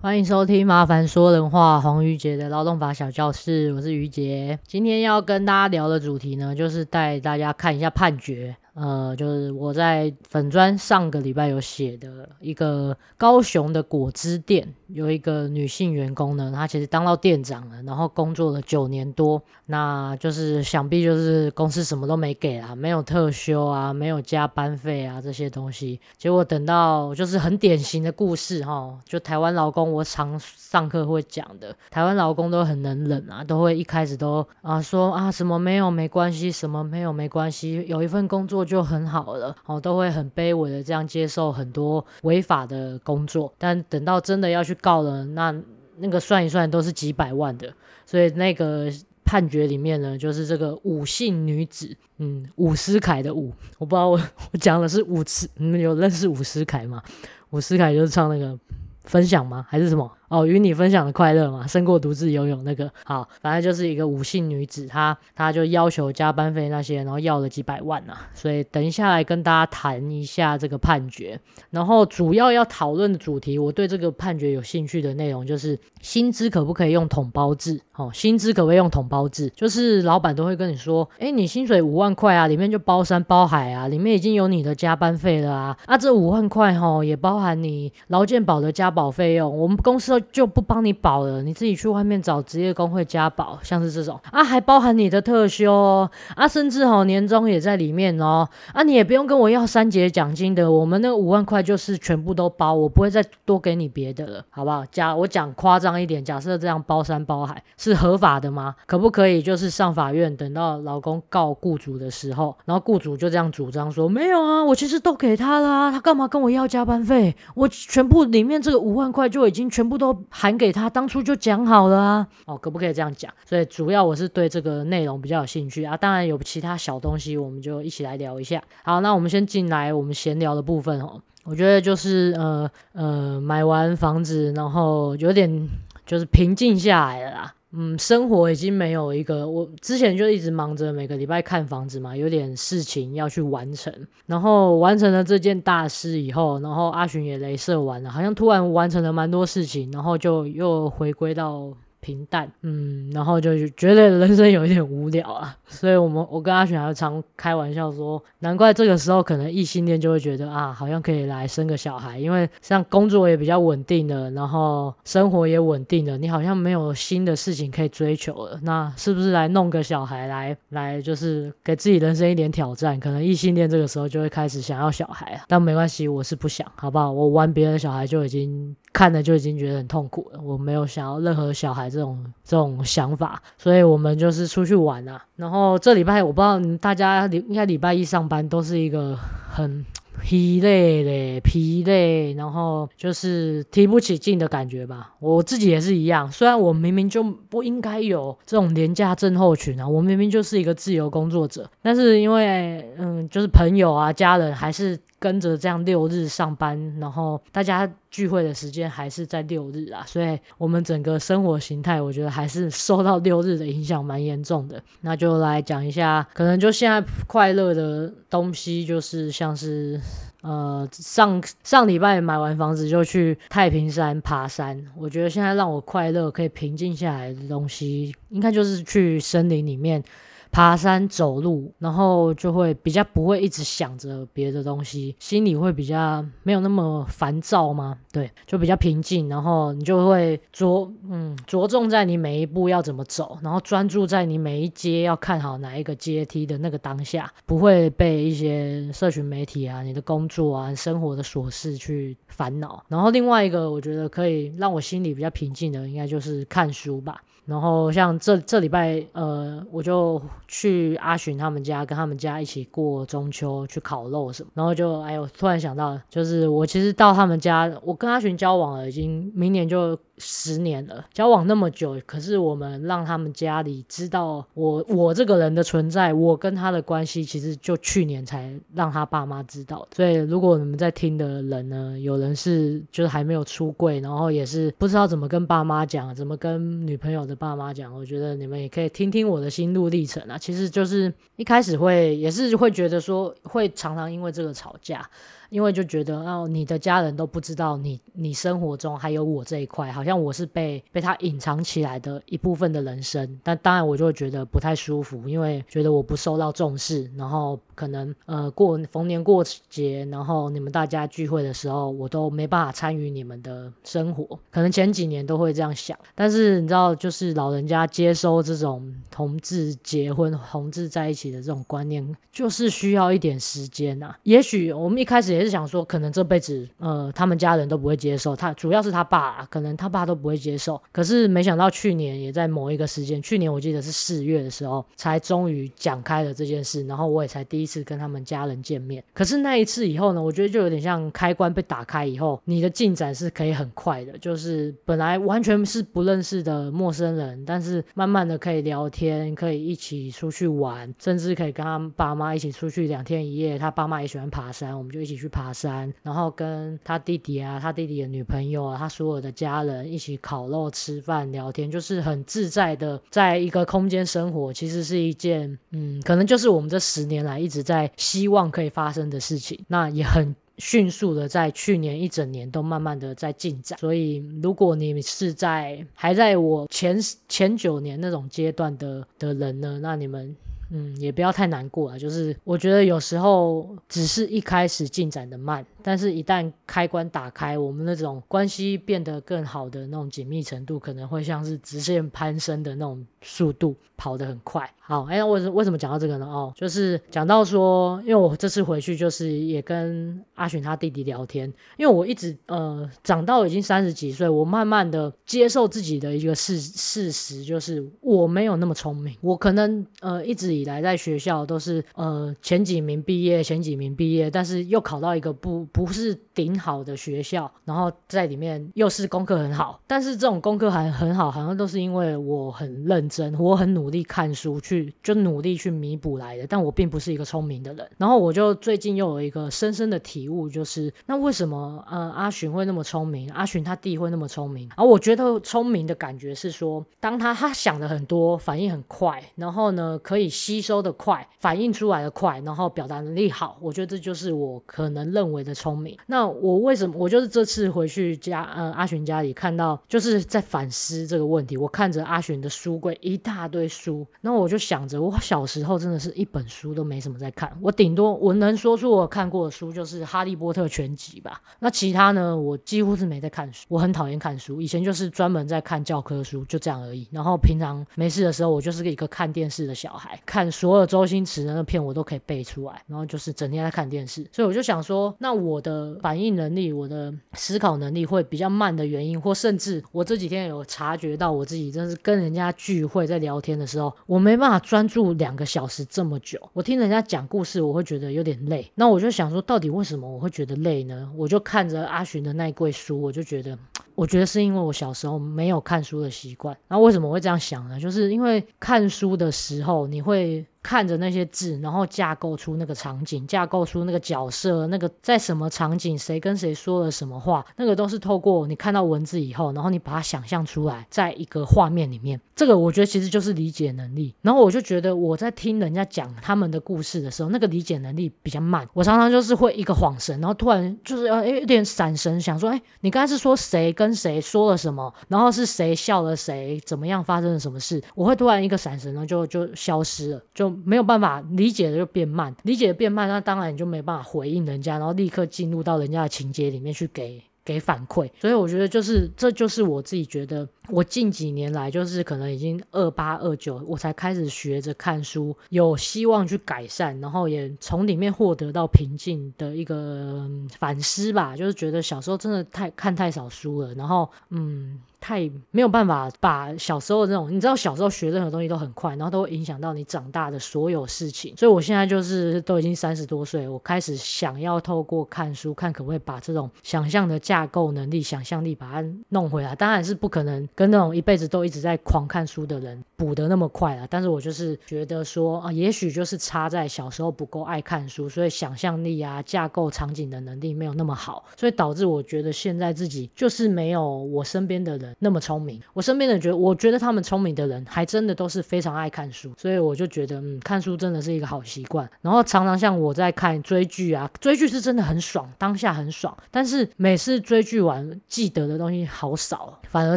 欢迎收听《麻烦说人话》黄瑜杰的劳动法小教室，我是瑜杰。今天要跟大家聊的主题呢，就是带大家看一下判决。呃，就是我在粉砖上个礼拜有写的一个高雄的果汁店，有一个女性员工呢，她其实当到店长了，然后工作了九年多，那就是想必就是公司什么都没给啊，没有特休啊，没有加班费啊这些东西。结果等到就是很典型的故事哈，就台湾劳工，我常上课会讲的，台湾劳工都很能忍啊，都会一开始都啊说啊什么没有没关系，什么没有没关系，有一份工作。就很好了，哦，都会很卑微的这样接受很多违法的工作，但等到真的要去告了，那那个算一算都是几百万的，所以那个判决里面呢，就是这个伍姓女子，嗯，伍思凯的伍，我不知道我我讲的是伍思，你们有认识伍思凯吗？伍思凯就是唱那个分享吗？还是什么？哦，与你分享的快乐嘛，胜过独自游泳那个。好，反正就是一个伍姓女子，她她就要求加班费那些，然后要了几百万呐、所以等一下来跟大家谈一下这个判决。然后主要要讨论的主题，我对这个判决有兴趣的内容就是薪资可不可以用统包制？哦，薪资可不可以用统包制？就是老板都会跟你说，哎，你薪水五万块啊，里面就包山包海啊，里面已经有你的加班费了啊，啊，这五万块哈、哦、也包含你劳健保的加保费用，我们公司。就不帮你保了，你自己去外面找职业工会加保，像是这种啊，还包含你的特休哦，啊，甚至好年终也在里面哦，啊，你也不用跟我要三节奖金的，我们那个五万块就是全部都包，我不会再多给你别的了，好不好？假我讲夸张一点，假设这样包山包海是合法的吗？可不可以就是上法院，等到老公告雇主的时候，然后雇主就这样主张说，没有啊，我其实都给他了，他干嘛跟我要加班费？我全部里面这个五万块就已经全部都。喊给他，当初就讲好了啊！哦，可不可以这样讲？所以主要我是对这个内容比较有兴趣啊。当然有其他小东西，我们就一起来聊一下。好，那我们先进来我们闲聊的部分哦。我觉得就是呃呃，买完房子，然后有点就是平静下来了啦。嗯，生活已经没有一个，我之前就一直忙着每个礼拜看房子嘛，有点事情要去完成。然后完成了这件大事以后，然后阿寻也镭射完了，好像突然完成了蛮多事情，然后就又回归到。平淡，嗯，然后就觉得人生有一点无聊啊，所以我们我跟阿璇还常开玩笑说，难怪这个时候可能异性恋就会觉得啊，好像可以来生个小孩，因为像工作也比较稳定了，然后生活也稳定了，你好像没有新的事情可以追求了，那是不是来弄个小孩来来就是给自己人生一点挑战？可能异性恋这个时候就会开始想要小孩啊，但没关系，我是不想，好不好？我玩别人的小孩就已经。看了就已经觉得很痛苦了，我没有想要任何小孩这种这种想法，所以我们就是出去玩啊。然后这礼拜我不知道大家应该礼拜一上班都是一个很疲累的疲累，然后就是提不起劲的感觉吧。我自己也是一样，虽然我明明就不应该有这种廉价症候群啊，我明明就是一个自由工作者，但是因为嗯，就是朋友啊、家人还是。跟着这样六日上班，然后大家聚会的时间还是在六日啊，所以我们整个生活形态，我觉得还是受到六日的影响蛮严重的。那就来讲一下，可能就现在快乐的东西，就是像是呃上上礼拜买完房子就去太平山爬山，我觉得现在让我快乐可以平静下来的东西，应该就是去森林里面。爬山走路，然后就会比较不会一直想着别的东西，心里会比较没有那么烦躁吗？对，就比较平静，然后你就会着嗯着重在你每一步要怎么走，然后专注在你每一阶要看好哪一个阶梯的那个当下，不会被一些社群媒体啊、你的工作啊、生活的琐事去烦恼。然后另外一个我觉得可以让我心里比较平静的，应该就是看书吧。然后像这这礼拜，呃，我就去阿寻他们家，跟他们家一起过中秋，去烤肉什么。然后就，哎呦，突然想到，就是我其实到他们家，我跟阿寻交往了，已经明年就十年了，交往那么久，可是我们让他们家里知道我我这个人的存在，我跟他的关系，其实就去年才让他爸妈知道。所以如果你们在听的人呢，有人是就是还没有出柜，然后也是不知道怎么跟爸妈讲，怎么跟女朋友的爸妈讲，我觉得你们也可以听听我的心路历程啊。其实就是一开始会也是会觉得说会常常因为这个吵架。因为就觉得哦，你的家人都不知道你，你生活中还有我这一块，好像我是被被他隐藏起来的一部分的人生。但当然，我就会觉得不太舒服，因为觉得我不受到重视，然后可能呃过逢年过节，然后你们大家聚会的时候，我都没办法参与你们的生活。可能前几年都会这样想，但是你知道，就是老人家接收这种同志结婚、同志在一起的这种观念，就是需要一点时间呐。也许我们一开始。也是想说，可能这辈子，呃，他们家人都不会接受他，主要是他爸，可能他爸都不会接受。可是没想到去年也在某一个时间，去年我记得是四月的时候，才终于讲开了这件事，然后我也才第一次跟他们家人见面。可是那一次以后呢，我觉得就有点像开关被打开以后，你的进展是可以很快的，就是本来完全是不认识的陌生人，但是慢慢的可以聊天，可以一起出去玩，甚至可以跟他爸妈一起出去两天一夜。他爸妈也喜欢爬山，我们就一起去。爬山，然后跟他弟弟啊，他弟弟的女朋友啊，他所有的家人一起烤肉、吃饭、聊天，就是很自在的在一个空间生活。其实是一件，嗯，可能就是我们这十年来一直在希望可以发生的事情。那也很迅速的在去年一整年都慢慢的在进展。所以，如果你是在还在我前前九年那种阶段的的人呢，那你们。嗯，也不要太难过啊。就是我觉得有时候只是一开始进展的慢，但是一旦开关打开，我们那种关系变得更好的那种紧密程度，可能会像是直线攀升的那种速度，跑得很快。好，哎，为什为什么讲到这个呢？哦，就是讲到说，因为我这次回去就是也跟阿寻他弟弟聊天，因为我一直呃长到已经三十几岁，我慢慢的接受自己的一个事事实，就是我没有那么聪明，我可能呃一直以来在学校都是呃前几名毕业，前几名毕业，但是又考到一个不不是顶好的学校，然后在里面又是功课很好，但是这种功课还很好，好像都是因为我很认真，我很努力看书去就努力去弥补来的，但我并不是一个聪明的人。然后我就最近又有一个深深的体悟，就是那为什么呃阿寻会那么聪明，阿寻他弟会那么聪明？而我觉得聪明的感觉是说，当他他想的很多，反应很快，然后呢可以。吸收的快，反应出来的快，然后表达能力好，我觉得这就是我可能认为的聪明。那我为什么？我就是这次回去家，呃，阿寻家里看到，就是在反思这个问题。我看着阿寻的书柜一大堆书，那我就想着，我小时候真的是一本书都没什么在看，我顶多我能说出我看过的书就是《哈利波特》全集吧。那其他呢，我几乎是没在看书。我很讨厌看书，以前就是专门在看教科书，就这样而已。然后平常没事的时候，我就是一个看电视的小孩。看所有周星驰的那片我都可以背出来，然后就是整天在看电视，所以我就想说，那我我的反应能力、我的思考能力会比较慢的原因，或甚至我这几天有察觉到我自己真是跟人家聚会在聊天的时候，我没办法专注两个小时这么久。我听人家讲故事，我会觉得有点累。那我就想说，到底为什么我会觉得累呢？我就看着阿寻的那一柜书，我就觉得。我觉得是因为我小时候没有看书的习惯。然后为什么会这样想呢？就是因为看书的时候，你会。看着那些字，然后架构出那个场景，架构出那个角色，那个在什么场景，谁跟谁说了什么话，那个都是透过你看到文字以后，然后你把它想象出来，在一个画面里面。这个我觉得其实就是理解能力。然后我就觉得我在听人家讲他们的故事的时候，那个理解能力比较慢。我常常就是会一个恍神，然后突然就是呃有点闪神，想说，哎，你刚才是说谁跟谁说了什么？然后是谁笑了谁？怎么样发生了什么事？我会突然一个闪神，然后就就消失了，就。没有办法理解的就变慢，理解的变慢，那当然你就没办法回应人家，然后立刻进入到人家的情节里面去给给反馈。所以我觉得就是这就是我自己觉得我近几年来就是可能已经二八二九，我才开始学着看书，有希望去改善，然后也从里面获得到平静的一个反思吧。就是觉得小时候真的太看太少书了，然后嗯。太没有办法把小时候的那种，你知道小时候学任何东西都很快，然后都会影响到你长大的所有事情。所以我现在就是都已经三十多岁，我开始想要透过看书，看可不可以把这种想象的架构能力、想象力把它弄回来。当然是不可能跟那种一辈子都一直在狂看书的人补得那么快了。但是我就是觉得说啊，也许就是差在小时候不够爱看书，所以想象力啊、架构场景的能力没有那么好，所以导致我觉得现在自己就是没有我身边的人。那么聪明，我身边的人觉得，我觉得他们聪明的人，还真的都是非常爱看书，所以我就觉得，嗯，看书真的是一个好习惯。然后常常像我在看追剧啊，追剧是真的很爽，当下很爽，但是每次追剧完记得的东西好少，反而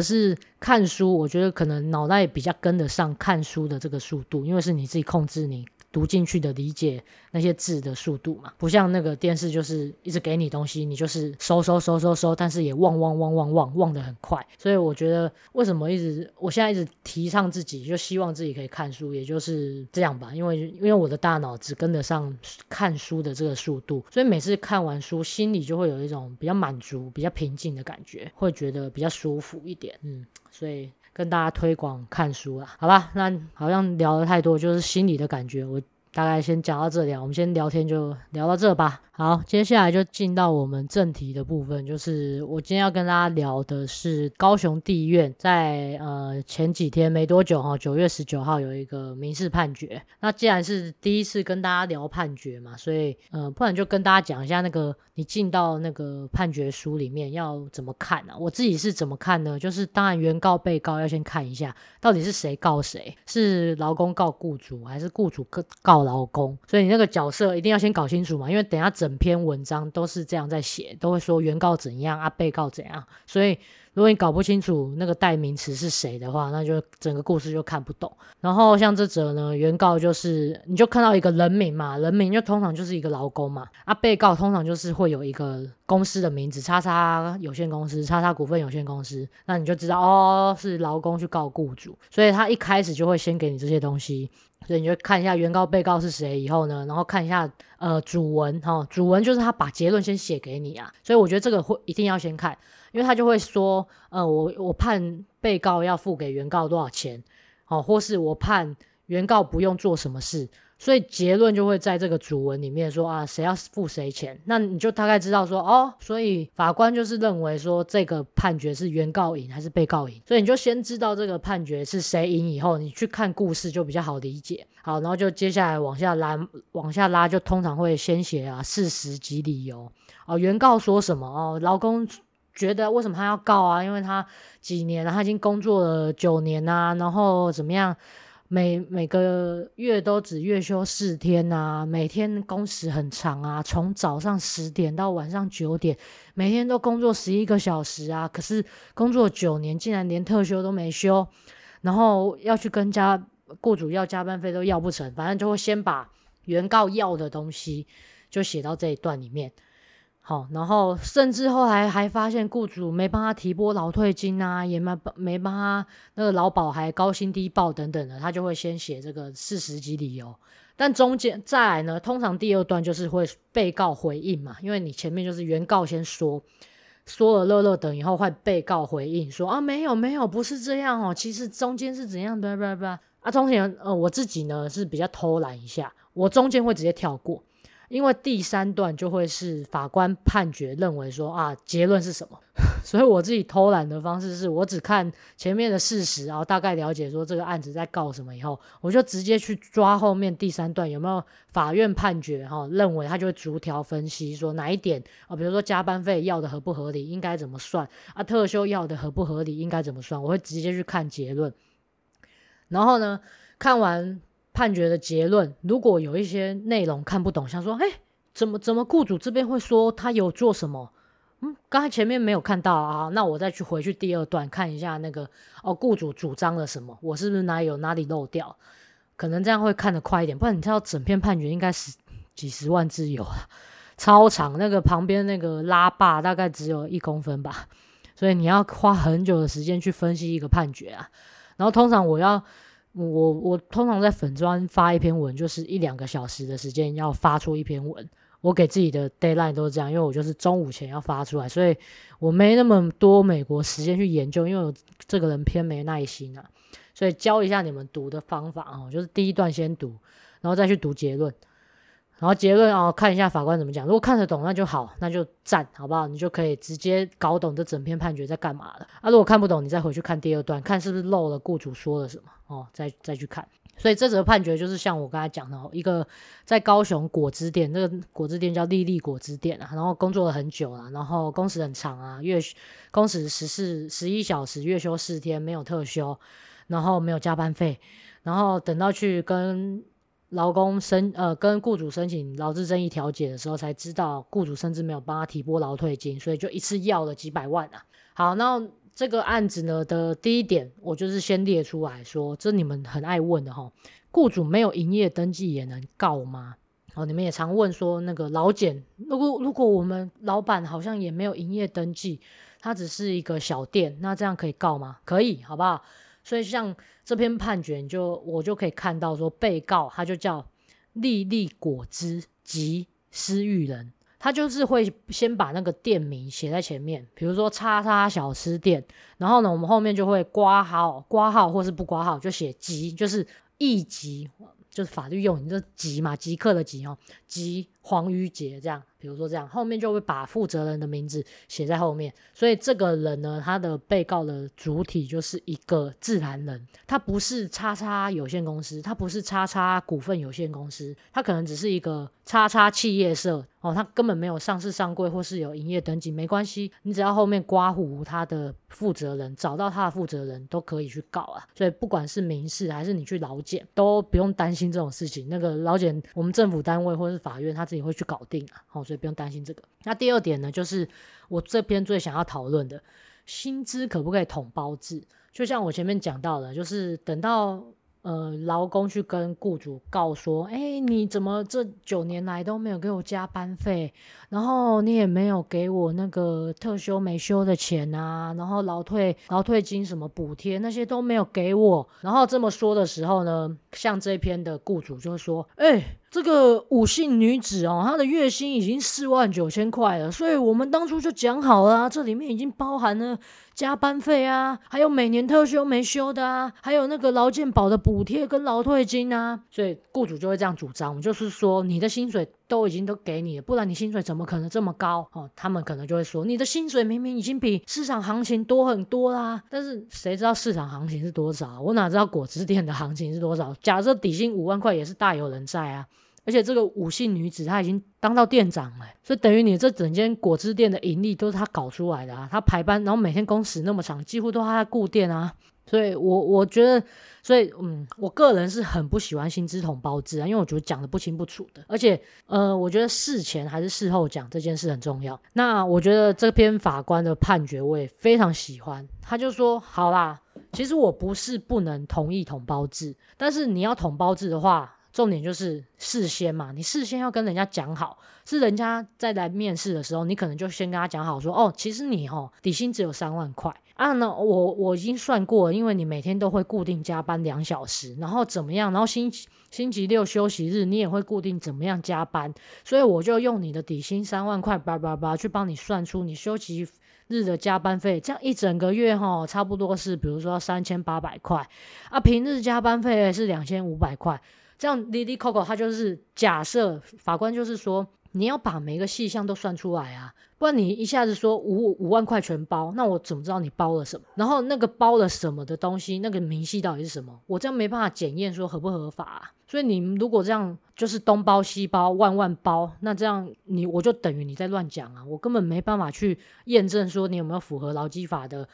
是看书，我觉得可能脑袋比较跟得上看书的这个速度，因为是你自己控制你。读进去的理解那些字的速度嘛，不像那个电视，就是一直给你东西，你就是收收收收收，但是也忘忘忘忘忘忘得很快。所以我觉得为什么一直我现在一直提倡自己，就希望自己可以看书，也就是这样吧。因为因为我的大脑只跟得上看书的这个速度，所以每次看完书，心里就会有一种比较满足、比较平静的感觉，会觉得比较舒服一点。嗯，所以。跟大家推广看书啦，好吧？那好像聊的太多，就是心里的感觉，我大概先讲到这里啊，我们先聊天就聊到这吧。好，接下来就进到我们正题的部分，就是我今天要跟大家聊的是高雄地院在呃前几天没多久哈，九月十九号有一个民事判决。那既然是第一次跟大家聊判决嘛，所以呃，不然就跟大家讲一下那个你进到那个判决书里面要怎么看啊？我自己是怎么看呢？就是当然原告被告要先看一下到底是谁告谁，是劳工告雇主还是雇主告告劳工？所以你那个角色一定要先搞清楚嘛，因为等下。整整篇文章都是这样在写，都会说原告怎样啊，被告怎样。所以如果你搞不清楚那个代名词是谁的话，那就整个故事就看不懂。然后像这则呢，原告就是你就看到一个人名嘛，人名就通常就是一个劳工嘛。啊，被告通常就是会有一个公司的名字，叉叉有限公司，叉叉股份有限公司。那你就知道哦，是劳工去告雇主，所以他一开始就会先给你这些东西。所以你就看一下原告、被告是谁以后呢，然后看一下呃主文哈、哦，主文就是他把结论先写给你啊，所以我觉得这个会一定要先看，因为他就会说呃我我判被告要付给原告多少钱，哦，或是我判原告不用做什么事。所以结论就会在这个主文里面说啊，谁要付谁钱，那你就大概知道说哦，所以法官就是认为说这个判决是原告赢还是被告赢，所以你就先知道这个判决是谁赢以后，你去看故事就比较好理解。好，然后就接下来往下拉，往下拉就通常会先写啊事实及理由哦，原告说什么哦，劳工觉得为什么他要告啊，因为他几年了，他已经工作了九年啊，然后怎么样？每每个月都只月休四天啊，每天工时很长啊，从早上十点到晚上九点，每天都工作十一个小时啊。可是工作九年，竟然连特休都没休，然后要去跟家雇主要加班费都要不成，反正就会先把原告要的东西就写到这一段里面。好，然后甚至后来还发现雇主没帮他提拨劳退金啊，也没没帮他那个劳保还高薪低报等等的，他就会先写这个事实及理由。但中间再来呢，通常第二段就是会被告回应嘛，因为你前面就是原告先说说了乐乐等以后，会被告回应说啊没有没有不是这样哦，其实中间是怎样的吧吧吧啊，中间呃我自己呢是比较偷懒一下，我中间会直接跳过。因为第三段就会是法官判决认为说啊，结论是什么，所以我自己偷懒的方式是我只看前面的事实，然后大概了解说这个案子在告什么以后，我就直接去抓后面第三段有没有法院判决哈，认为他就会逐条分析说哪一点啊，比如说加班费要的合不合理，应该怎么算啊，特休要的合不合理，应该怎么算，我会直接去看结论，然后呢，看完。判决的结论，如果有一些内容看不懂，想说，哎，怎么怎么雇主这边会说他有做什么？嗯，刚才前面没有看到啊，那我再去回去第二段看一下那个哦，雇主主张了什么？我是不是哪里有哪里漏掉？可能这样会看得快一点，不然你知道整篇判决应该是几十万字有啊，超长，那个旁边那个拉霸大概只有一公分吧。所以你要花很久的时间去分析一个判决啊。然后通常我要我我通常在粉专发一篇文，就是一两个小时的时间要发出一篇文。我给自己的 deadline 都是这样，因为我就是中午前要发出来，所以我没那么多美国时间去研究，因为我这个人偏没耐心啊。所以教一下你们读的方法啊，就是第一段先读，然后再去读结论。然后结论哦，看一下法官怎么讲。如果看得懂，那就好，那就赞，好不好？你就可以直接搞懂这整篇判决在干嘛了。啊，如果看不懂，你再回去看第二段，看是不是漏了雇主说了什么哦，再再去看。所以这则判决就是像我刚才讲的，一个在高雄果汁店，那个果汁店叫丽丽果汁店啊，然后工作了很久了，然后工时很长啊，月工时十四十一小时，月休四天，没有特休，然后没有加班费，然后等到去跟。劳工申呃跟雇主申请劳资争议调解的时候，才知道雇主甚至没有帮他提拨劳退金，所以就一次要了几百万啊。好，那这个案子呢的第一点，我就是先列出来说，这你们很爱问的哈，雇主没有营业登记也能告吗？哦，你们也常问说那个劳检，如果如果我们老板好像也没有营业登记，他只是一个小店，那这样可以告吗？可以，好不好？所以像这篇判决，就我就可以看到说，被告他就叫丽丽果汁及施育人，他就是会先把那个店名写在前面，比如说叉叉小吃店，然后呢，我们后面就会括号，括号或是不括号，就写及，就是役及，就是法律用语，就及嘛，即刻的及哦，及黄瑜杰这样。比如说这样，后面就会把负责人的名字写在后面，所以这个人呢，他的被告的主体就是一个自然人，他不是叉叉有限公司，他不是叉叉股份有限公司，他可能只是一个叉叉企业社哦，他根本没有上市上柜或是有营业登记，没关系，你只要后面刮胡他的负责人，找到他的负责人都可以去告啊，所以不管是民事还是你去劳检，都不用担心这种事情，那个劳检我们政府单位或者是法院他自己会去搞定啊，好。所以不用担心这个。那第二点呢，就是我这边最想要讨论的，薪资可不可以统包制？就像我前面讲到的，就是等到呃劳工去跟雇主告说，哎，你怎么这九年来都没有给我加班费，然后你也没有给我那个特休没休的钱啊，然后劳退劳退金什么补贴那些都没有给我，然后这么说的时候呢，像这篇的雇主就说，哎。这个五姓女子哦，她的月薪已经四万九千块了，所以我们当初就讲好了啊，这里面已经包含了加班费啊，还有每年特休没休的啊，还有那个劳健保的补贴跟劳退金啊，所以雇主就会这样主张，就是说你的薪水都已经都给你了，不然你薪水怎么可能这么高哦？他们可能就会说你的薪水明明已经比市场行情多很多啦，但是谁知道市场行情是多少？我哪知道果汁店的行情是多少？假设底薪五万块也是大有人在啊。而且这个五姓女子她已经当到店长了，所以等于你这整间果汁店的盈利都是她搞出来的啊！她排班，然后每天工时那么长，几乎都她在顾店啊！所以我我觉得，所以嗯，我个人是很不喜欢薪资同包制啊，因为我觉得讲得不清不楚的。而且呃，我觉得事前还是事后讲这件事很重要。那我觉得这篇法官的判决我也非常喜欢，他就说：好啦，其实我不是不能同意同包制，但是你要同包制的话。重点就是事先嘛，你事先要跟人家讲好，是人家在来面试的时候，你可能就先跟他讲好说，哦，其实你哦底薪只有三万块啊，那我我已经算过了，因为你每天都会固定加班两小时，然后怎么样，然后星期星期六休息日你也会固定怎么样加班，所以我就用你的底薪三万块叭叭叭去帮你算出你休息日的加班费，这样一整个月哈，差不多是比如说三千八百块啊，平日加班费是两千五百块。这样，哩哩扣扣，他就是假设法官就是说，你要把每个细项都算出来啊，不然你一下子说五五万块全包，那我怎么知道你包了什么？然后那个包了什么的东西，那个明细到底是什么？我这样没办法检验说合不合法啊。所以你如果这样就是东包西包，万万包，那这样你我就等于你在乱讲啊，我根本没办法去验证说你有没有符合劳基法的。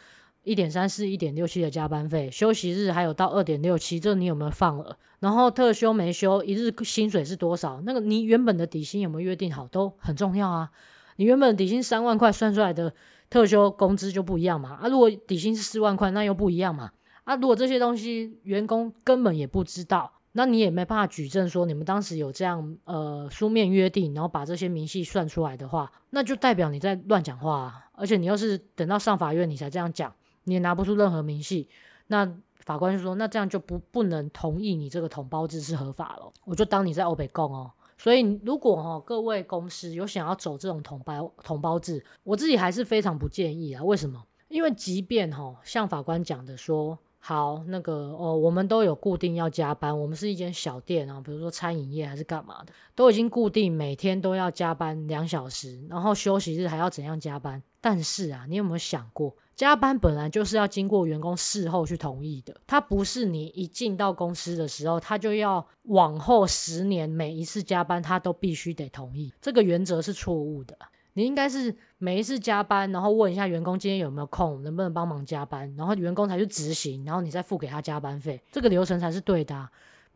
一点三四、一点六七的加班费，休息日还有到二点六七，这你有没有放了？然后特休没休，一日薪水是多少？那个你原本的底薪有没有约定好？都很重要啊。你原本底薪三万块算出来的特休工资就不一样嘛。啊，如果底薪是四万块，那又不一样嘛。啊，如果这些东西员工根本也不知道，那你也没办法举证说你们当时有这样呃书面约定，然后把这些明细算出来的话，那就代表你在乱讲话啊。而且你要是等到上法院你才这样讲，你也拿不出任何明细，那法官就说那这样就不不能同意你这个统包制是合法了，我就当你在欧北共哦。所以如果哈、哦、各位公司有想要走这种统包统包制，我自己还是非常不建议啊。为什么？因为即便哈、哦、像法官讲的说。好，那个哦，我们都有固定要加班。我们是一间小店啊，比如说餐饮业还是干嘛的，都已经固定每天都要加班两小时，然后休息日还要怎样加班？但是啊，你有没有想过，加班本来就是要经过员工事后去同意的，他不是你一进到公司的时候，他就要往后十年每一次加班他都必须得同意，这个原则是错误的。你应该是每一次加班，然后问一下员工今天有没有空，能不能帮忙加班，然后员工才去执行，然后你再付给他加班费，这个流程才是对的。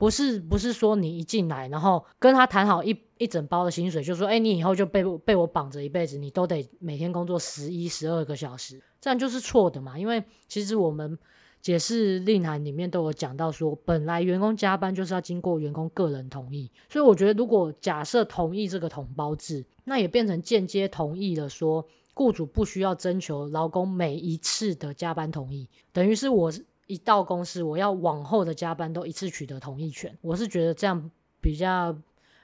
不是不是说你一进来，然后跟他谈好一一整包的薪水，就说哎，你以后就被被我绑着一辈子，你都得每天工作十一十二个小时，这样就是错的嘛。因为其实我们。解释令函里面都有讲到说，本来员工加班就是要经过员工个人同意，所以我觉得如果假设同意这个统包制，那也变成间接同意了，说雇主不需要征求劳工每一次的加班同意，等于是我一到公司，我要往后的加班都一次取得同意权。我是觉得这样比较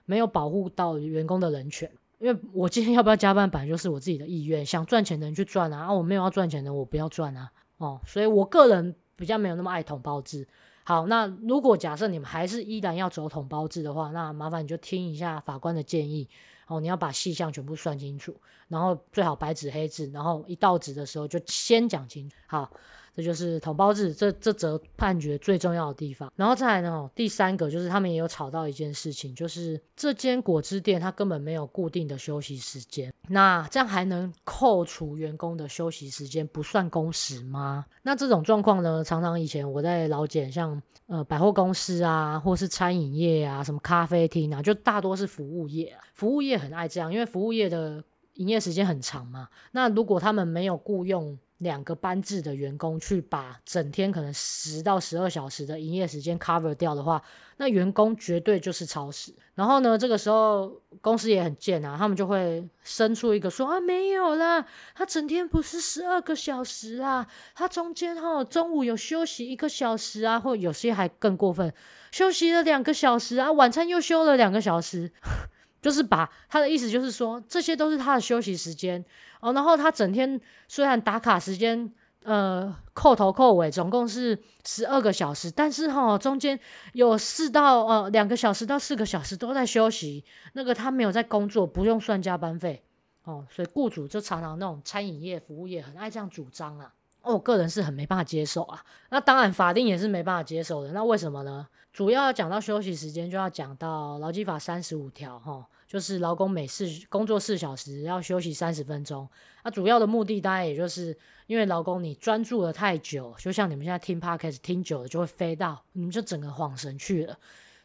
没有保护到员工的人权，因为我今天要不要加班，本来就是我自己的意愿，想赚钱的人去赚啊，啊我没有要赚钱的我不要赚啊，哦，所以我个人。比较没有那么爱统包制。好，那如果假设你们还是依然要走统包制的话，那麻烦你就听一下法官的建议。哦，你要把细项全部算清楚，然后最好白纸黑字，然后一到职的时候就先讲清楚。好。这就是统包制这这则判决最重要的地方，然后再来呢，第三个就是他们也有吵到一件事情，就是这间果汁店它根本没有固定的休息时间，那这样还能扣除员工的休息时间不算工时吗？那这种状况呢，常常以前我在老检，像呃百货公司啊，或是餐饮业啊，什么咖啡厅啊，就大多是服务业，服务业很爱这样，因为服务业的营业时间很长嘛，那如果他们没有雇佣。两个班制的员工去把整天可能十到十二小时的营业时间 cover 掉的话，那员工绝对就是超时。然后呢，这个时候公司也很贱啊，他们就会生出一个说啊，没有啦，他整天不是十二个小时啊，他中间哈中午有休息一个小时啊，或有些还更过分，休息了两个小时啊，晚餐又休了两个小时。就是把他的意思就是说，这些都是他的休息时间哦。然后他整天虽然打卡时间，呃，扣头扣尾总共是十二个小时，但是哈、哦，中间有四到呃两个小时到四个小时都在休息，那个他没有在工作，不用算加班费哦。所以雇主就常常那种餐饮业、服务业很爱这样主张啊。我个人是很没办法接受啊。那当然法定也是没办法接受的。那为什么呢？主要要讲到休息时间，就要讲到劳基法三十五条，哈，就是劳工每四工作四小时要休息三十分钟。那主要的目的当然也就是因为劳工你专注了太久，就像你们现在听 Podcast 听久了就会飞到，你们就整个恍神去了。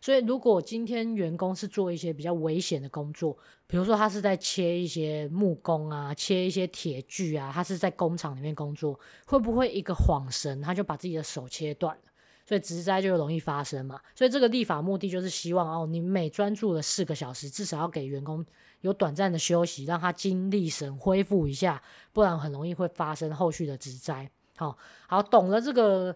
所以如果今天员工是做一些比较危险的工作，比如说他是在切一些木工啊，切一些铁具啊，他是在工厂里面工作，会不会一个晃神他就把自己的手切断了？所以职灾就容易发生嘛，所以这个立法目的就是希望哦，你每专注了四个小时，至少要给员工有短暂的休息，让他精力神恢复一下，不然很容易会发生后续的职灾。好，好，懂了这个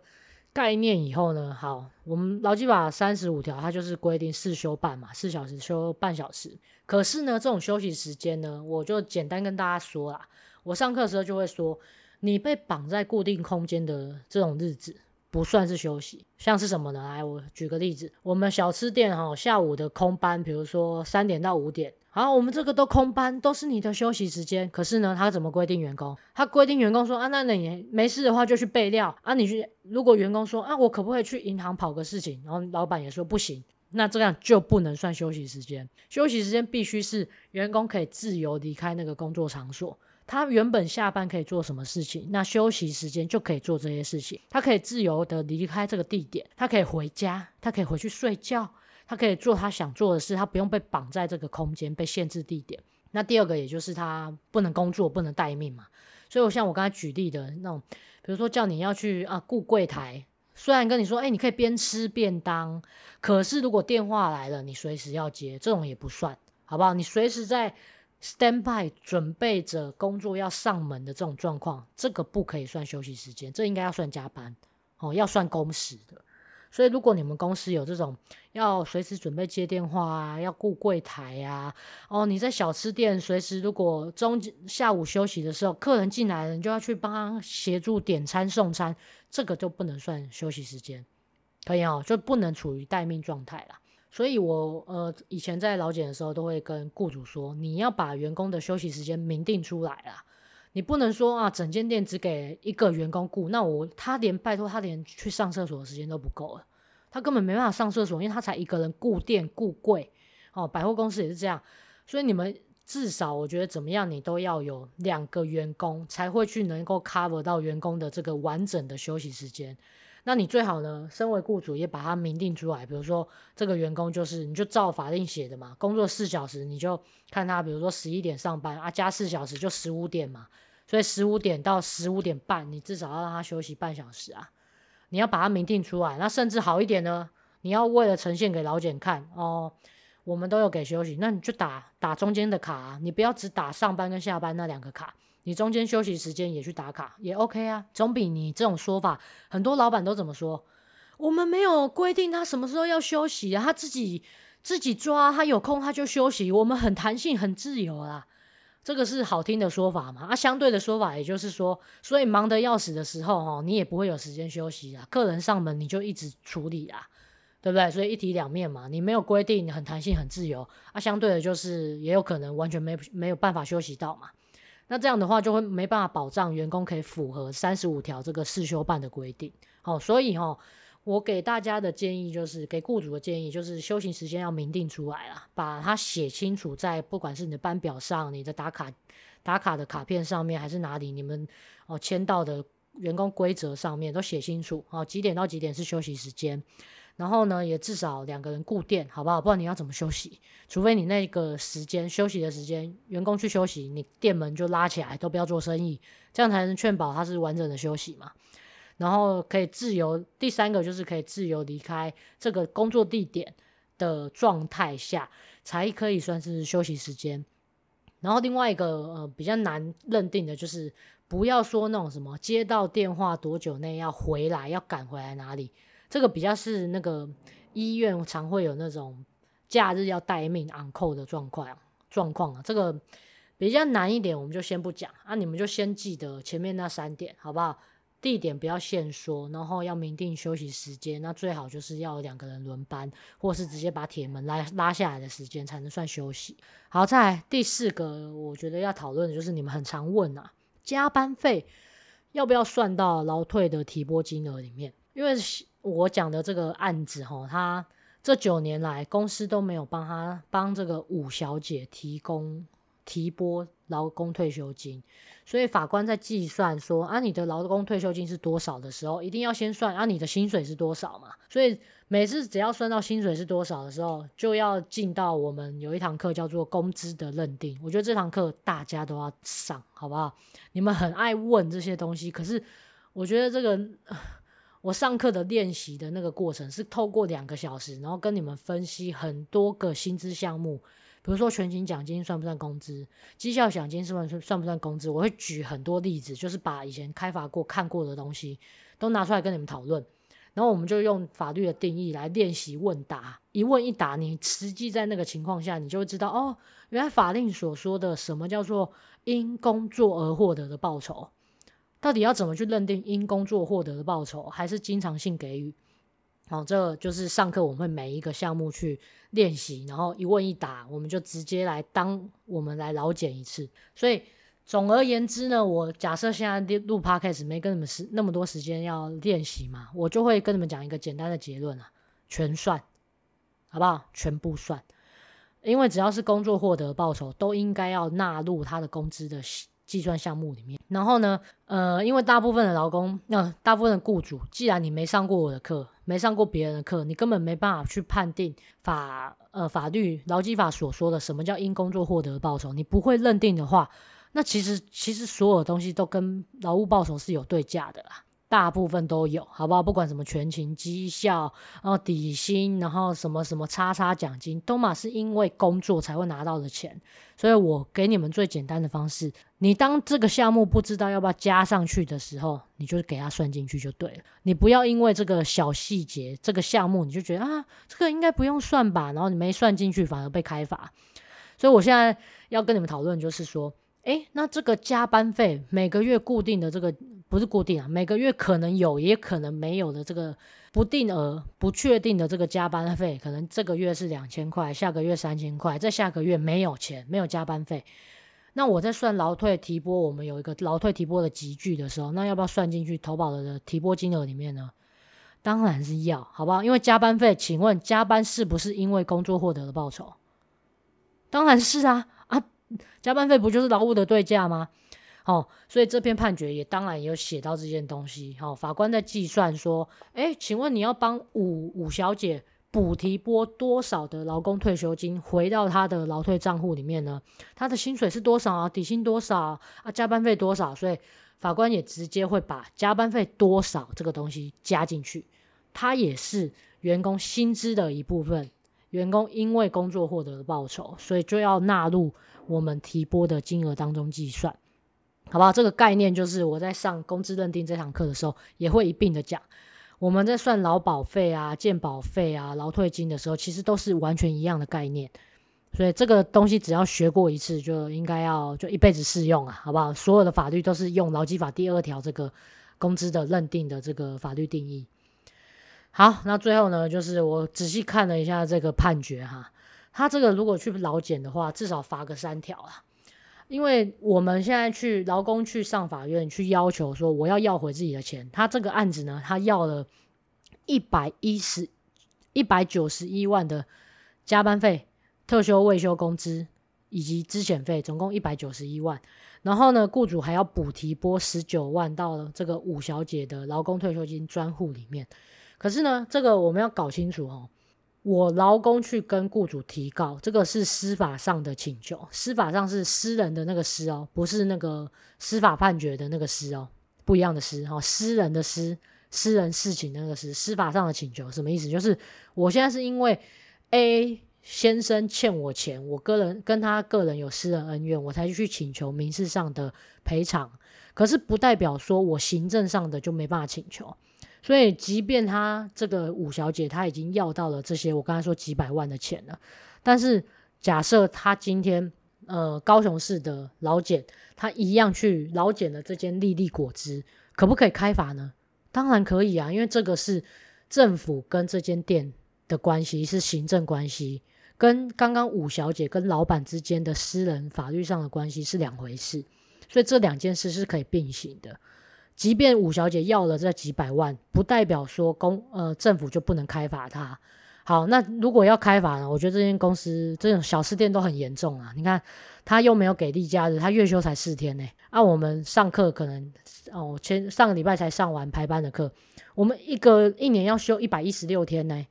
概念以后呢，好，我们劳基法三十五条它就是规定四休半嘛，四小时休半小时。可是呢，这种休息时间呢，我就简单跟大家说啦，我上课的时候就会说，你被绑在固定空间的这种日子。不算是休息，像是什么呢？来，我举个例子，我们小吃店哈，下午的空班，比如说三点到五点，好，我们这个都空班，都是你的休息时间。可是呢，他怎么规定员工？他规定员工说啊，那你没事的话就去备料啊。你去，如果员工说啊，我可不可以去银行跑个事情？然后老板也说不行，那这样就不能算休息时间。休息时间必须是员工可以自由离开那个工作场所。他原本下班可以做什么事情，那休息时间就可以做这些事情。他可以自由的离开这个地点，他可以回家，他可以回去睡觉，他可以做他想做的事，他不用被绑在这个空间，被限制地点。那第二个，也就是他不能工作，不能待命嘛。所以，我像我刚才举例的那种，比如说叫你要去啊顾柜台，虽然跟你说，哎，你可以边吃便当，可是如果电话来了，你随时要接，这种也不算，好不好？你随时在 stand by 准备着工作要上门的这种状况，这个不可以算休息时间，这应该要算加班哦，要算工时的。所以，如果你们公司有这种要随时准备接电话啊，要顾柜台呀，哦，你在小吃店随时如果中下午休息的时候，客人进来了，你就要去帮他协助点餐送餐，这个就不能算休息时间，可以哦，就不能处于待命状态啦。所以我呃以前在老检的时候，都会跟雇主说，你要把员工的休息时间明定出来啦。你不能说啊，整间店只给一个员工顾，那我他连拜托他连去上厕所的时间都不够了，他根本没办法上厕所，因为他才一个人顾店顾柜，哦，百货公司也是这样，所以你们至少我觉得怎么样，你都要有两个员工才会去能够 cover 到员工的这个完整的休息时间。那你最好呢，身为雇主也把它明定出来，比如说这个员工就是你就照法令写的嘛，工作四小时你就看他，比如说十一点上班啊，加四小时就十五点嘛，所以十五点到十五点半，你至少要让他休息半小时啊，你要把它明定出来。那甚至好一点呢，你要为了呈现给老检看哦，我们都有给休息，那你就打打中间的卡啊，你不要只打上班跟下班那两个卡。你中间休息时间也去打卡也 OK 啊，总比你这种说法，很多老板都怎么说？我们没有规定他什么时候要休息啊，他自己自己抓，他有空他就休息，我们很弹性很自由啦。这个是好听的说法嘛？啊，相对的说法也就是说，所以忙得要死的时候哦，你也不会有时间休息啊，客人上门你就一直处理啊，对不对？所以一体两面嘛，你没有规定很弹性很自由啊，相对的就是也有可能完全没没有办法休息到嘛。那这样的话就会没办法保障员工可以符合三十五条这个四休半的规定。好，所以哈，我给大家的建议就是，给雇主的建议就是，休息时间要明定出来啦，把它写清楚在不管是你的班表上、你的打卡打卡的卡片上面，还是哪里你们哦签到的员工规则上面都写清楚。哦，几点到几点是休息时间。然后呢，也至少两个人顾店，好不好？不然你要怎么休息？除非你那个时间休息的时间，员工去休息，你店门就拉起来，都不要做生意，这样才能确保他是完整的休息嘛。然后可以自由，第三个就是可以自由离开这个工作地点的状态下，才可以算是休息时间。然后另外一个呃比较难认定的就是，不要说那种什么接到电话多久内要回来，要赶回来哪里。这个比较是那个医院常会有那种假日要待命 on call 的状况状况啊，这个比较难一点，我们就先不讲啊，你们就先记得前面那三点，好不好？地点不要限缩，然后要明定休息时间，那最好就是要两个人轮班，或是直接把铁门拉拉下来的时间才能算休息。好，再来第四个，我觉得要讨论的就是你们很常问啊，加班费要不要算到劳退的提拨金额里面？因为我讲的这个案子，哈，他这九年来公司都没有帮他帮这个五小姐提供提拨劳工退休金，所以法官在计算说啊，你的劳工退休金是多少的时候，一定要先算啊，你的薪水是多少嘛。所以每次只要算到薪水是多少的时候，就要进到我们有一堂课叫做工资的认定。我觉得这堂课大家都要上，好不好？你们很爱问这些东西，可是我觉得这个。我上课的练习的那个过程是透过两个小时，然后跟你们分析很多个薪资项目，比如说全勤奖金算不算工资，绩效奖金算不算算不算工资？我会举很多例子，就是把以前开发过看过的东西都拿出来跟你们讨论，然后我们就用法律的定义来练习问答，一问一答，你实际在那个情况下，你就会知道哦，原来法令所说的什么叫做因工作而获得的报酬。到底要怎么去认定因工作获得的报酬，还是经常性给予？好，这就是上课我们会每一个项目去练习，然后一问一答，我们就直接来当我们来劳检一次。所以总而言之呢，我假设现在录 podcast 没跟你们时那么多时间要练习嘛，我就会跟你们讲一个简单的结论啊，全算，好不好？全部算，因为只要是工作获得报酬，都应该要纳入他的工资的。计算项目里面，然后呢，呃，因为大部分的劳工，那、大部分的雇主，既然你没上过我的课，没上过别人的课，你根本没办法去判定法，呃，法律劳基法所说的什么叫因工作获得的报酬，你不会认定的话，那其实其实所有东西都跟劳务报酬是有对价的啦。大部分都有，好不好？不管什么全勤绩效，然后底薪，然后什么什么叉叉奖金，都嘛是因为工作才会拿到的钱。所以我给你们最简单的方式，你当这个项目不知道要不要加上去的时候，你就给它算进去就对了。你不要因为这个小细节，这个项目你就觉得啊，这个应该不用算吧，然后你没算进去反而被开罚。所以我现在要跟你们讨论就是说，诶，那这个加班费每个月固定的这个。不是固定啊，每个月可能有，也可能没有的这个不定额、不确定的这个加班费，可能这个月是两千块，下个月三千块，在下个月没有钱，没有加班费。那我在算劳退提拨，我们有一个劳退提拨的集聚的时候，那要不要算进去投保的提拨金额里面呢？当然是要，好不好？因为加班费，请问加班是不是因为工作获得的报酬？当然是啊，啊，加班费不就是劳务的对价吗？哦，所以这篇判决也当然有写到这件东西。哦，法官在计算说，哎，请问你要帮五五小姐补提拨多少的劳工退休金回到她的劳退账户里面呢？她的薪水是多少啊？底薪多少啊？加班费多少？所以法官也直接会把加班费多少这个东西加进去，它也是员工薪资的一部分。员工因为工作获得的报酬，所以就要纳入我们提拨的金额当中计算。好不好？这个概念就是我在上工资认定这堂课的时候，也会一并的讲。我们在算劳保费啊、健保费啊、劳退金的时候，其实都是完全一样的概念。所以这个东西只要学过一次，就应该要就一辈子适用啊，好不好？所有的法律都是用劳基法第二条这个工资的认定的这个法律定义。好，那最后呢，就是我仔细看了一下这个判决哈，他这个如果去劳检的话，至少罚个三条啊。因为我们现在去劳工去上法院去要求说我要要回自己的钱，他这个案子呢，他要了一百一十一百九十一万的加班费、特休未休工资以及资遣费，总共一百九十一万。然后呢，雇主还要补提拨十九万到了这个五小姐的劳工退休金专户里面。可是呢，这个我们要搞清楚哦。我劳工去跟雇主提告，这个是司法上的请求，司法上是私人的那个私哦，不是那个司法判决的那个私哦，不一样的私哈，私人的私，私人事情那个私，司法上的请求什么意思？就是我现在是因为 A 先生欠我钱，我个人跟他个人有私人恩怨，我才去请求民事上的赔偿，可是不代表说我行政上的就没办法请求。所以，即便他这个五小姐，她已经要到了这些我刚才说几百万的钱了，但是假设他今天呃高雄市的老检，他一样去老检的这间利利果汁，可不可以开罚呢？当然可以啊，因为这个是政府跟这间店的关系是行政关系，跟刚刚五小姐跟老板之间的私人法律上的关系是两回事，所以这两件事是可以并行的。即便五小姐要了这几百万，不代表说公呃政府就不能开罚他。好，那如果要开罚呢？我觉得这间公司这种小吃店都很严重啊。你看，他又没有给例假日，他月休才四天呢。按、啊、我们上课可能哦，前上个礼拜才上完排班的课，我们一个一年要休一百一十六天呢。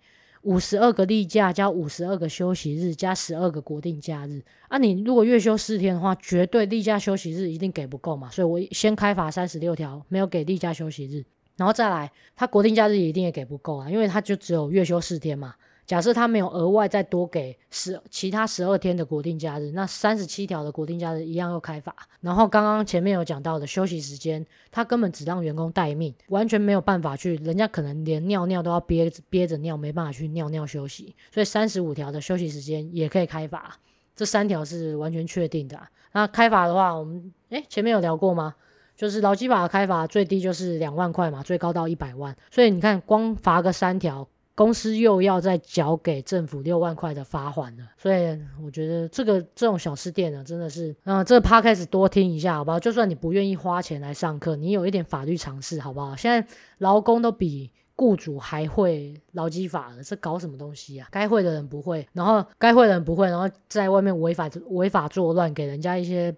五十二个例假加五十二个休息日加十二个国定假日啊！你如果月休四天的话，绝对例假休息日一定给不够嘛，所以我先开罚三十六条，没有给例假休息日，然后再来，他国定假日一定也给不够啊，因为他就只有月休四天嘛。假设他没有额外再多给十其他十二天的国定假日，那三十七条的国定假日一样又开罚。然后刚刚前面有讲到的休息时间，他根本只让员工待命，完全没有办法去，人家可能连尿尿都要憋憋着尿，没办法去尿尿休息。所以三十五条的休息时间也可以开罚，这三条是完全确定的。那开罚的话，我们诶前面有聊过吗？就是劳基法的开罚最低就是两万块嘛，最高到一百万。所以你看，光罚个三条。公司又要再缴给政府六万块的罚款了，所以我觉得这个这种小吃店呢，真的是，嗯、这个 podcast 多听一下，好不好？就算你不愿意花钱来上课，你有一点法律常识，好不好？现在劳工都比雇主还会劳基法了，这搞什么东西啊？该会的人不会，然后该会的人不会，然后在外面违法违法作乱，给人家一些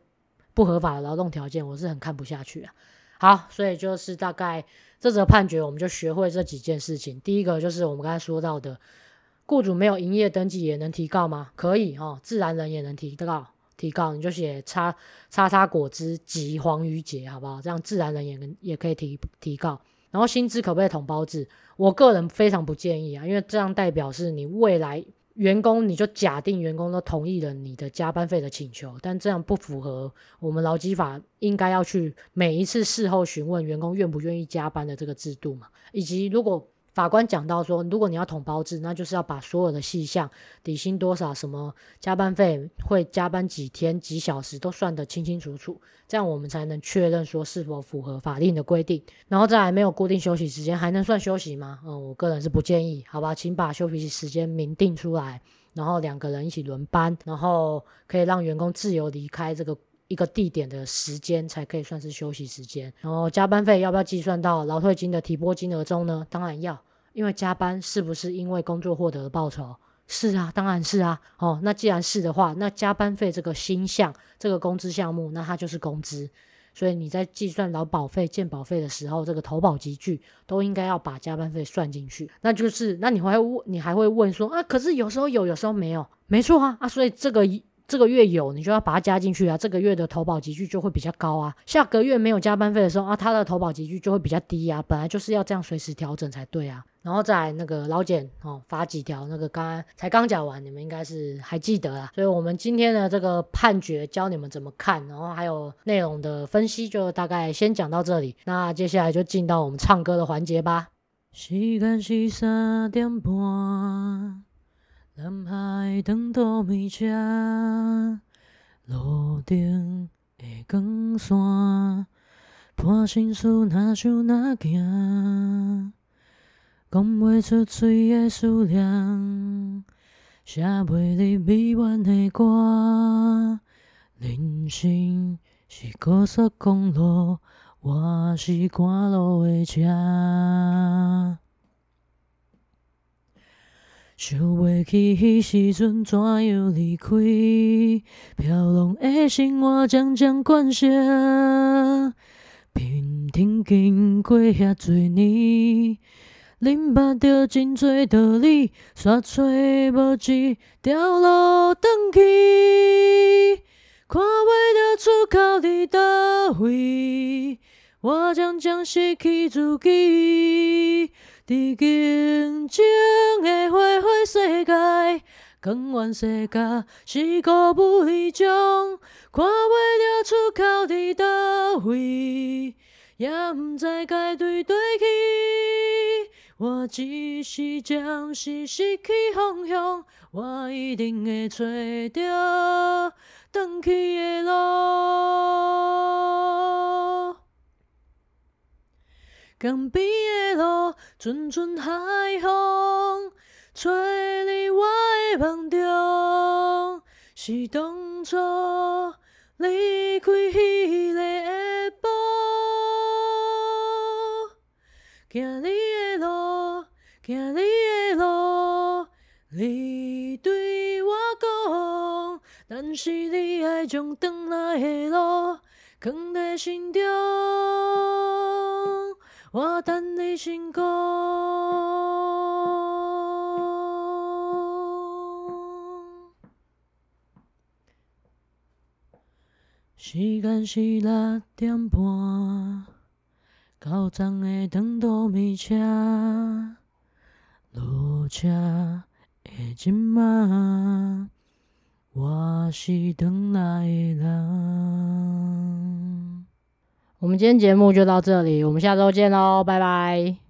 不合法的劳动条件，我是很看不下去啊。好，所以就是大概。这则判决，我们就学会这几件事情。第一个就是我们刚才说到的，雇主没有营业登记也能提告吗？可以哈，自然人也能提告。提告你就写叉叉叉果汁及黄鱼节，好不好？这样自然人也能也可以提提告。然后薪资可不可以统包制？我个人非常不建议啊，因为这样代表是你未来员工，你就假定员工都同意了你的加班费的请求，但这样不符合我们劳基法应该要去每一次事后询问员工愿不愿意加班的这个制度嘛，以及如果。法官讲到说，如果你要统包制，那就是要把所有的细项，底薪多少，什么加班费，会加班几天几小时都算得清清楚楚，这样我们才能确认说是否符合法令的规定。然后再来，没有固定休息时间，还能算休息吗？嗯，我个人是不建议，好吧，请把休息时间明定出来，然后两个人一起轮班，然后可以让员工自由离开这个一个地点的时间，才可以算是休息时间。然后加班费要不要计算到劳退金的提拨金额中呢？当然要。因为加班是不是因为工作获得的报酬？是啊，当然是啊。哦，那既然是的话，那加班费这个新项，这个工资项目，那它就是工资。所以你在计算劳保费、健保费的时候，这个投保级距都应该要把加班费算进去。那就是，那你会问，你还会问说啊？可是有时候有，有时候没有，没错啊啊！所以这个。这个月有，你就要把它加进去啊，这个月的投保级距就会比较高啊。下个月没有加班费的时候啊，它的投保级距就会比较低啊。本来就是要这样随时调整才对啊。然后再那个老简哦，发几条，那个刚刚才刚讲完，你们应该是还记得啊。所以我们今天的这个判决教你们怎么看，然后还有内容的分析，就大概先讲到这里。那接下来就进到我们唱歌的环节吧。时间是三点半。南海灯都没遮，路顶的光线，伴心事哪想哪行，讲不出嘴的思念，写袂入美满的歌。人生是高速公路，我是赶路的车。想袂起彼时阵怎样离开，飘浪的生活渐渐惯势，平添经过遐多年，恁捌着真多道理，煞找无一条路转去，看袂到出口伫叨位，我渐渐失去自己。伫竞争的花花世界，光源世界是孤无理想，看袂到出口伫叨位，也毋知该对对去。我只是暂时失去方向，我一定会找到转去的路。江边的路，阵阵海风，吹入我的梦中。是当初离开彼个下晡，行你的路，行你的路，你对我讲，但是你爱将转来的路藏在心中。我等你成功。时间是六点半，高站的灯都没车，落车的今晚，我是等来的人。我们今天节目就到这里，我们下周见喽，拜拜。